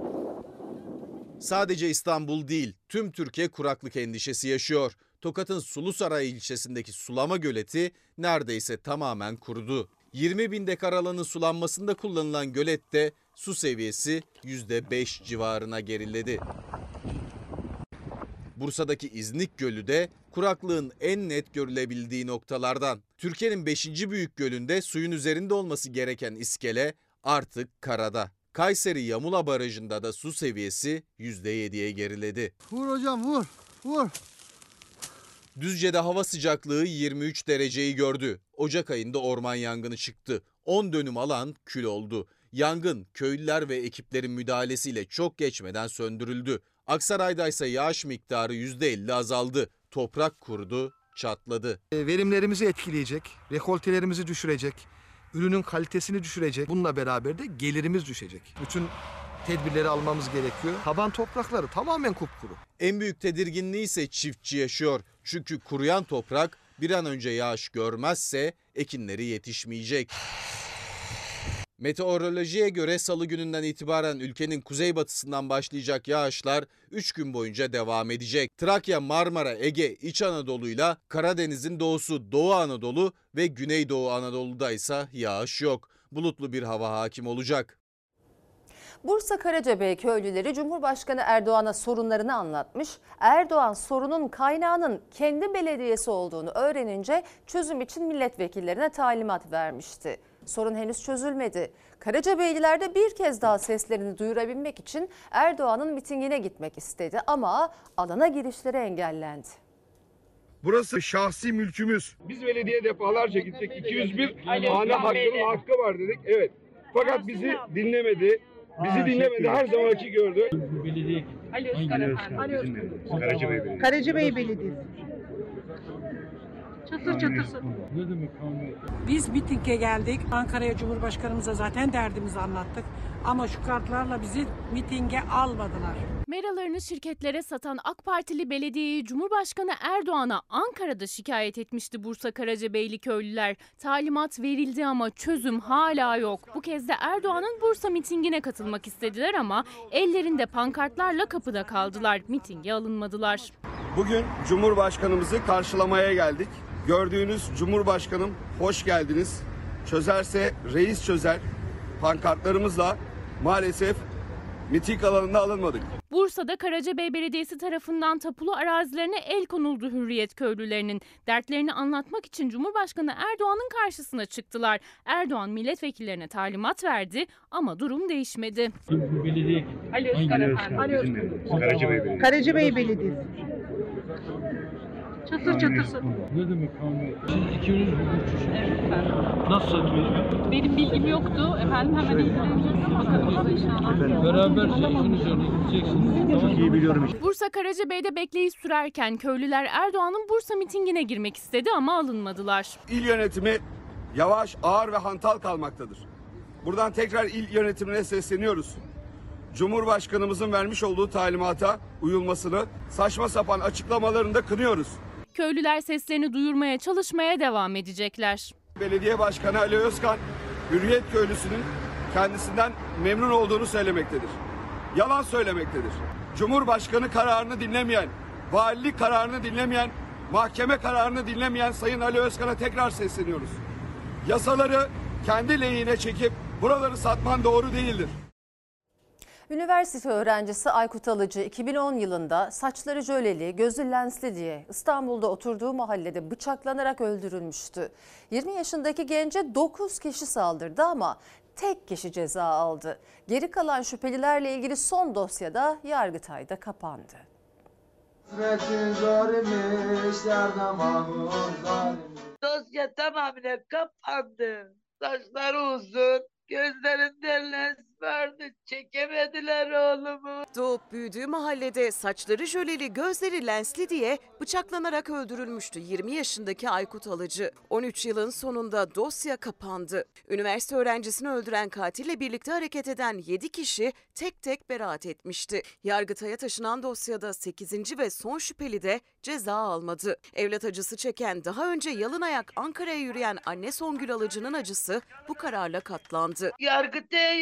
Sadece İstanbul değil, tüm Türkiye kuraklık endişesi yaşıyor. Tokat'ın Sulusaray ilçesindeki sulama göleti neredeyse tamamen kurudu. 20 bin dekar alanın sulanmasında kullanılan gölette su seviyesi %5 civarına geriledi. Bursa'daki İznik Gölü de kuraklığın en net görülebildiği noktalardan. Türkiye'nin 5. büyük gölünde suyun üzerinde olması gereken iskele artık karada. Kayseri Yamula Barajı'nda da su seviyesi %7'ye geriledi. Vur hocam vur. Vur. Düzce'de hava sıcaklığı 23 dereceyi gördü. Ocak ayında orman yangını çıktı. 10 dönüm alan kül oldu. Yangın köylüler ve ekiplerin müdahalesiyle çok geçmeden söndürüldü. Aksaray'da ise yağış miktarı %50 azaldı. Toprak kurudu, çatladı. E, Verimlerimizi etkileyecek, rekoltelerimizi düşürecek, ürünün kalitesini düşürecek. Bununla beraber de gelirimiz düşecek. Bütün tedbirleri almamız gerekiyor. Taban toprakları tamamen kupkuru. En büyük tedirginliği ise çiftçi yaşıyor. Çünkü kuruyan toprak bir an önce yağış görmezse ekinleri yetişmeyecek. Meteorolojiye göre salı gününden itibaren ülkenin kuzeybatısından başlayacak yağışlar 3 gün boyunca devam edecek. Trakya, Marmara, Ege, İç Anadolu'yla Karadeniz'in doğusu Doğu Anadolu ve Güneydoğu Anadolu'da ise yağış yok. Bulutlu bir hava hakim olacak. Bursa Karacabey köylüleri Cumhurbaşkanı Erdoğan'a sorunlarını anlatmış. Erdoğan sorunun kaynağının kendi belediyesi olduğunu öğrenince çözüm için milletvekillerine talimat vermişti. Sorun henüz çözülmedi. Karacabeyliler de bir kez daha seslerini duyurabilmek için Erdoğan'ın mitingine gitmek istedi ama alana girişleri engellendi. Burası şahsi mülkümüz. Biz belediye defalarca gittik. 201 hane hakkının hakkı var dedik. Evet. Fakat bizi dinlemedi. Bizi dinlemedi. Her zamanki gördü. Ali Özkan efendim. Ali Özkan. Karacabey Belediyesi. Karacabey Belediyesi. Çatır çatır. Biz mitinge geldik. Ankara'ya Cumhurbaşkanımıza zaten derdimizi anlattık. Ama şu kartlarla bizi mitinge almadılar. Meralarını şirketlere satan AK Partili belediyeyi Cumhurbaşkanı Erdoğan'a Ankara'da şikayet etmişti Bursa Karacabeyli köylüler. Talimat verildi ama çözüm hala yok. Bu kez de Erdoğan'ın Bursa mitingine katılmak istediler ama ellerinde pankartlarla kapıda kaldılar. Mitinge alınmadılar. Bugün Cumhurbaşkanımızı karşılamaya geldik. Gördüğünüz Cumhurbaşkanım hoş geldiniz. Çözerse reis çözer. Pankartlarımızla maalesef miting alanında alınmadık. Bursa'da Karacabey Belediyesi tarafından tapulu arazilerine el konuldu Hürriyet köylülerinin. Dertlerini anlatmak için Cumhurbaşkanı Erdoğan'ın karşısına çıktılar. Erdoğan milletvekillerine talimat verdi ama durum değişmedi. Ali Özkan efendim. Ali Özkan. Karacabey Belediyesi. Karacabey Belediyesi. Çatır çatır. Ne demek abi? Siz ikiniz mi Nasıl satıyorsunuz? Benim bilgim yoktu. Efendim hemen ilgileneceğiz. Bakalım inşallah. Beraberce işin üzerine gideceksiniz. Çok iyi biliyorum. Bursa Karacabey'de bekleyiş sürerken köylüler Erdoğan'ın Bursa mitingine girmek istedi ama alınmadılar. İl yönetimi yavaş, ağır ve hantal kalmaktadır. Buradan tekrar il yönetimine sesleniyoruz. Cumhurbaşkanımızın vermiş olduğu talimata uyulmasını, saçma sapan açıklamalarını da kınıyoruz. Köylüler seslerini duyurmaya çalışmaya devam edecekler. Belediye Başkanı Ali Özkan, Hürriyet Köylüsü'nün kendisinden memnun olduğunu söylemektedir. Yalan söylemektedir. Cumhurbaşkanı kararını dinlemeyen, valilik kararını dinlemeyen, mahkeme kararını dinlemeyen Sayın Ali Özkan'a tekrar sesleniyoruz. Yasaları kendi lehine çekip buraları satman doğru değildir. Üniversite öğrencisi Aykut Alıcı 2010 yılında saçları jöleli, gözü lensli diye İstanbul'da oturduğu mahallede bıçaklanarak öldürülmüştü. 20 yaşındaki gence 9 kişi saldırdı ama tek kişi ceza aldı. Geri kalan şüphelilerle ilgili son dosyada Yargıtay'da kapandı. Dosya tamamıyla kapandı. Saçları uzun, gözlerinden lens vardı. Çekemediler oğlumu. Doğup büyüdüğü mahallede saçları jöleli, gözleri lensli diye bıçaklanarak öldürülmüştü 20 yaşındaki Aykut Alıcı. 13 yılın sonunda dosya kapandı. Üniversite öğrencisini öldüren katille birlikte hareket eden 7 kişi tek tek beraat etmişti. Yargıtay'a taşınan dosyada 8. ve son şüpheli de ceza almadı. Evlat acısı çeken daha önce yalın ayak Ankara'ya yürüyen anne Songül Alıcı'nın acısı bu kararla katlandı. Yargıtay'a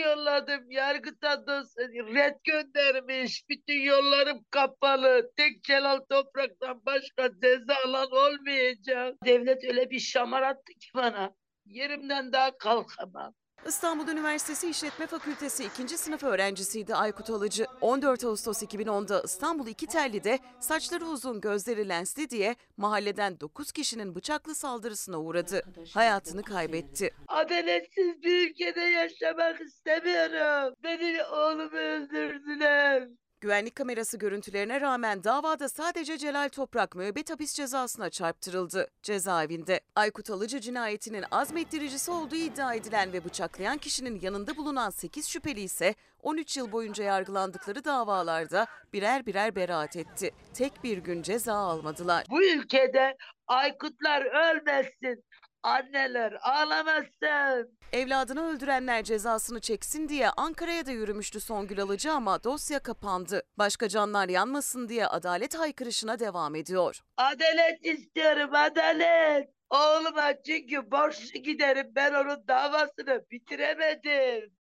yolladım. Yargıta dosya red göndermiş. Bütün yollarım kapalı. Tek Celal Toprak'tan başka ceza alan olmayacak. Devlet öyle bir şamar attı ki bana. Yerimden daha kalkamam. İstanbul Üniversitesi İşletme Fakültesi 2. sınıf öğrencisiydi Aykut Alıcı. 14 Ağustos 2010'da İstanbul İkitelli'de saçları uzun gözleri lensli diye mahalleden 9 kişinin bıçaklı saldırısına uğradı. Hayatını kaybetti. Adaletsiz bir ülkede yaşamak istemiyorum. Benim oğlumu öldürdüler. Güvenlik kamerası görüntülerine rağmen davada sadece Celal Toprak müebbet hapis cezasına çarptırıldı cezaevinde. Aykut Alıcı cinayetinin azmettiricisi olduğu iddia edilen ve bıçaklayan kişinin yanında bulunan 8 şüpheli ise 13 yıl boyunca yargılandıkları davalarda birer birer beraat etti. Tek bir gün ceza almadılar. Bu ülkede Aykutlar ölmesin. Anneler ağlamasın. Evladını öldürenler cezasını çeksin diye Ankara'ya da yürümüştü Songül Alıcı ama dosya kapandı. Başka canlar yanmasın diye adalet haykırışına devam ediyor. Adalet istiyorum adalet. Oğluma çünkü borçlu giderim ben onun davasını bitiremedim.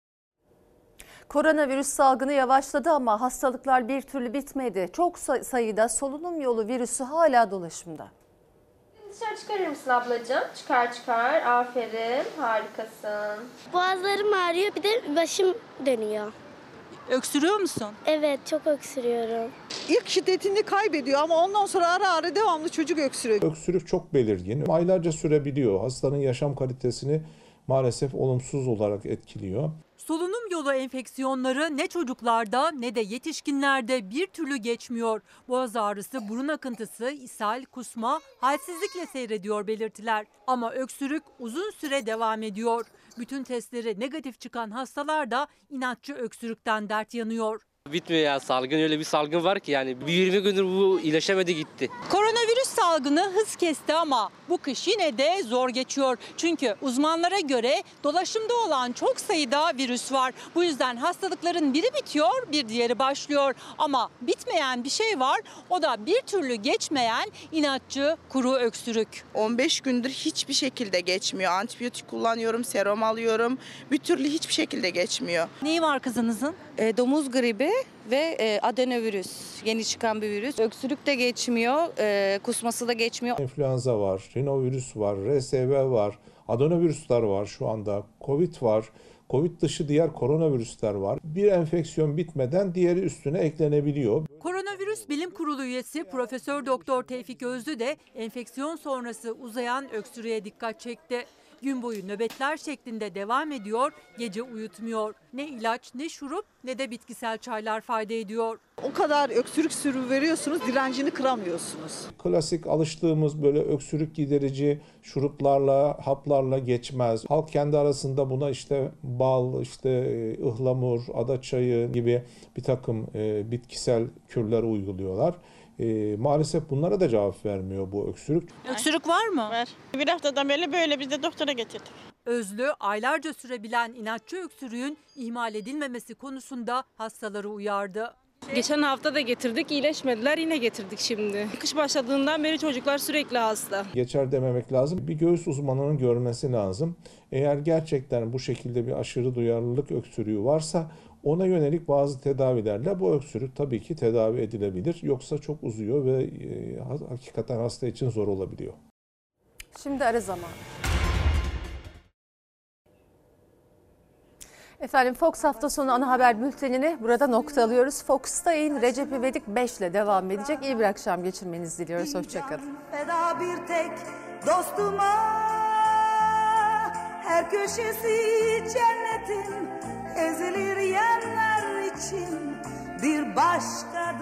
Koronavirüs salgını yavaşladı ama hastalıklar bir türlü bitmedi. Çok say- sayıda solunum yolu virüsü hala dolaşımda. Dışarı çıkarır mısın ablacığım? Çıkar çıkar. Aferin. Harikasın. Boğazlarım ağrıyor bir de başım dönüyor. Öksürüyor musun? Evet çok öksürüyorum. İlk şiddetini kaybediyor ama ondan sonra ara ara devamlı çocuk öksürüyor. Öksürük çok belirgin. Aylarca sürebiliyor. Hastanın yaşam kalitesini maalesef olumsuz olarak etkiliyor. Solunum yolu enfeksiyonları ne çocuklarda ne de yetişkinlerde bir türlü geçmiyor. Boğaz ağrısı, burun akıntısı, ishal, kusma, halsizlikle seyrediyor belirtiler. Ama öksürük uzun süre devam ediyor. Bütün testleri negatif çıkan hastalar da inatçı öksürükten dert yanıyor. Bitmiyor ya salgın öyle bir salgın var ki yani bir 20 gündür bu iyileşemedi gitti. Koronavirüs salgını hız kesti ama bu kış yine de zor geçiyor. Çünkü uzmanlara göre dolaşımda olan çok sayıda virüs var. Bu yüzden hastalıkların biri bitiyor, bir diğeri başlıyor. Ama bitmeyen bir şey var. O da bir türlü geçmeyen inatçı kuru öksürük. 15 gündür hiçbir şekilde geçmiyor. Antibiyotik kullanıyorum, serum alıyorum. Bir türlü hiçbir şekilde geçmiyor. Neyi var kızınızın? E, domuz gribi ve e, adenovirüs. Yeni çıkan bir virüs. Öksürük de geçmiyor, e, kusması da geçmiyor. Enfluenza var, rinovirüs var, RSV var, adenovirüsler var şu anda, Covid var. Covid dışı diğer koronavirüsler var. Bir enfeksiyon bitmeden diğeri üstüne eklenebiliyor. Koronavirüs Bilim Kurulu üyesi Profesör Doktor Tevfik Özlü de enfeksiyon sonrası uzayan öksürüğe dikkat çekti. Gün boyu nöbetler şeklinde devam ediyor, gece uyutmuyor. Ne ilaç, ne şurup, ne de bitkisel çaylar fayda ediyor. O kadar öksürük sürü veriyorsunuz direncini kıramıyorsunuz. Klasik alıştığımız böyle öksürük giderici şuruplarla, haplarla geçmez. Halk kendi arasında buna işte bal, işte e, ıhlamur, ada çayı gibi bir takım e, bitkisel kürler uyguluyorlar. E, maalesef bunlara da cevap vermiyor bu öksürük. Öksürük var mı? Var. Bir haftadan beri böyle biz de doktora getirdik. Özlü aylarca sürebilen inatçı öksürüğün ihmal edilmemesi konusunda hastaları uyardı. Geçen hafta da getirdik, iyileşmediler yine getirdik şimdi. Kış başladığından beri çocuklar sürekli hasta. Geçer dememek lazım. Bir göğüs uzmanının görmesi lazım. Eğer gerçekten bu şekilde bir aşırı duyarlılık öksürüğü varsa ona yönelik bazı tedavilerle bu öksürük tabii ki tedavi edilebilir. Yoksa çok uzuyor ve e, hakikaten hasta için zor olabiliyor. Şimdi ara zamanı. Efendim Fox hafta sonu ana haber bültenini burada noktalıyoruz. Fox'ta yayın Recep İvedik 5 ile devam edecek. İyi bir akşam geçirmenizi diliyoruz. Hoşçakalın. Feda bir tek dostuma Her köşesi cennetin ezilir yerler için Bir başka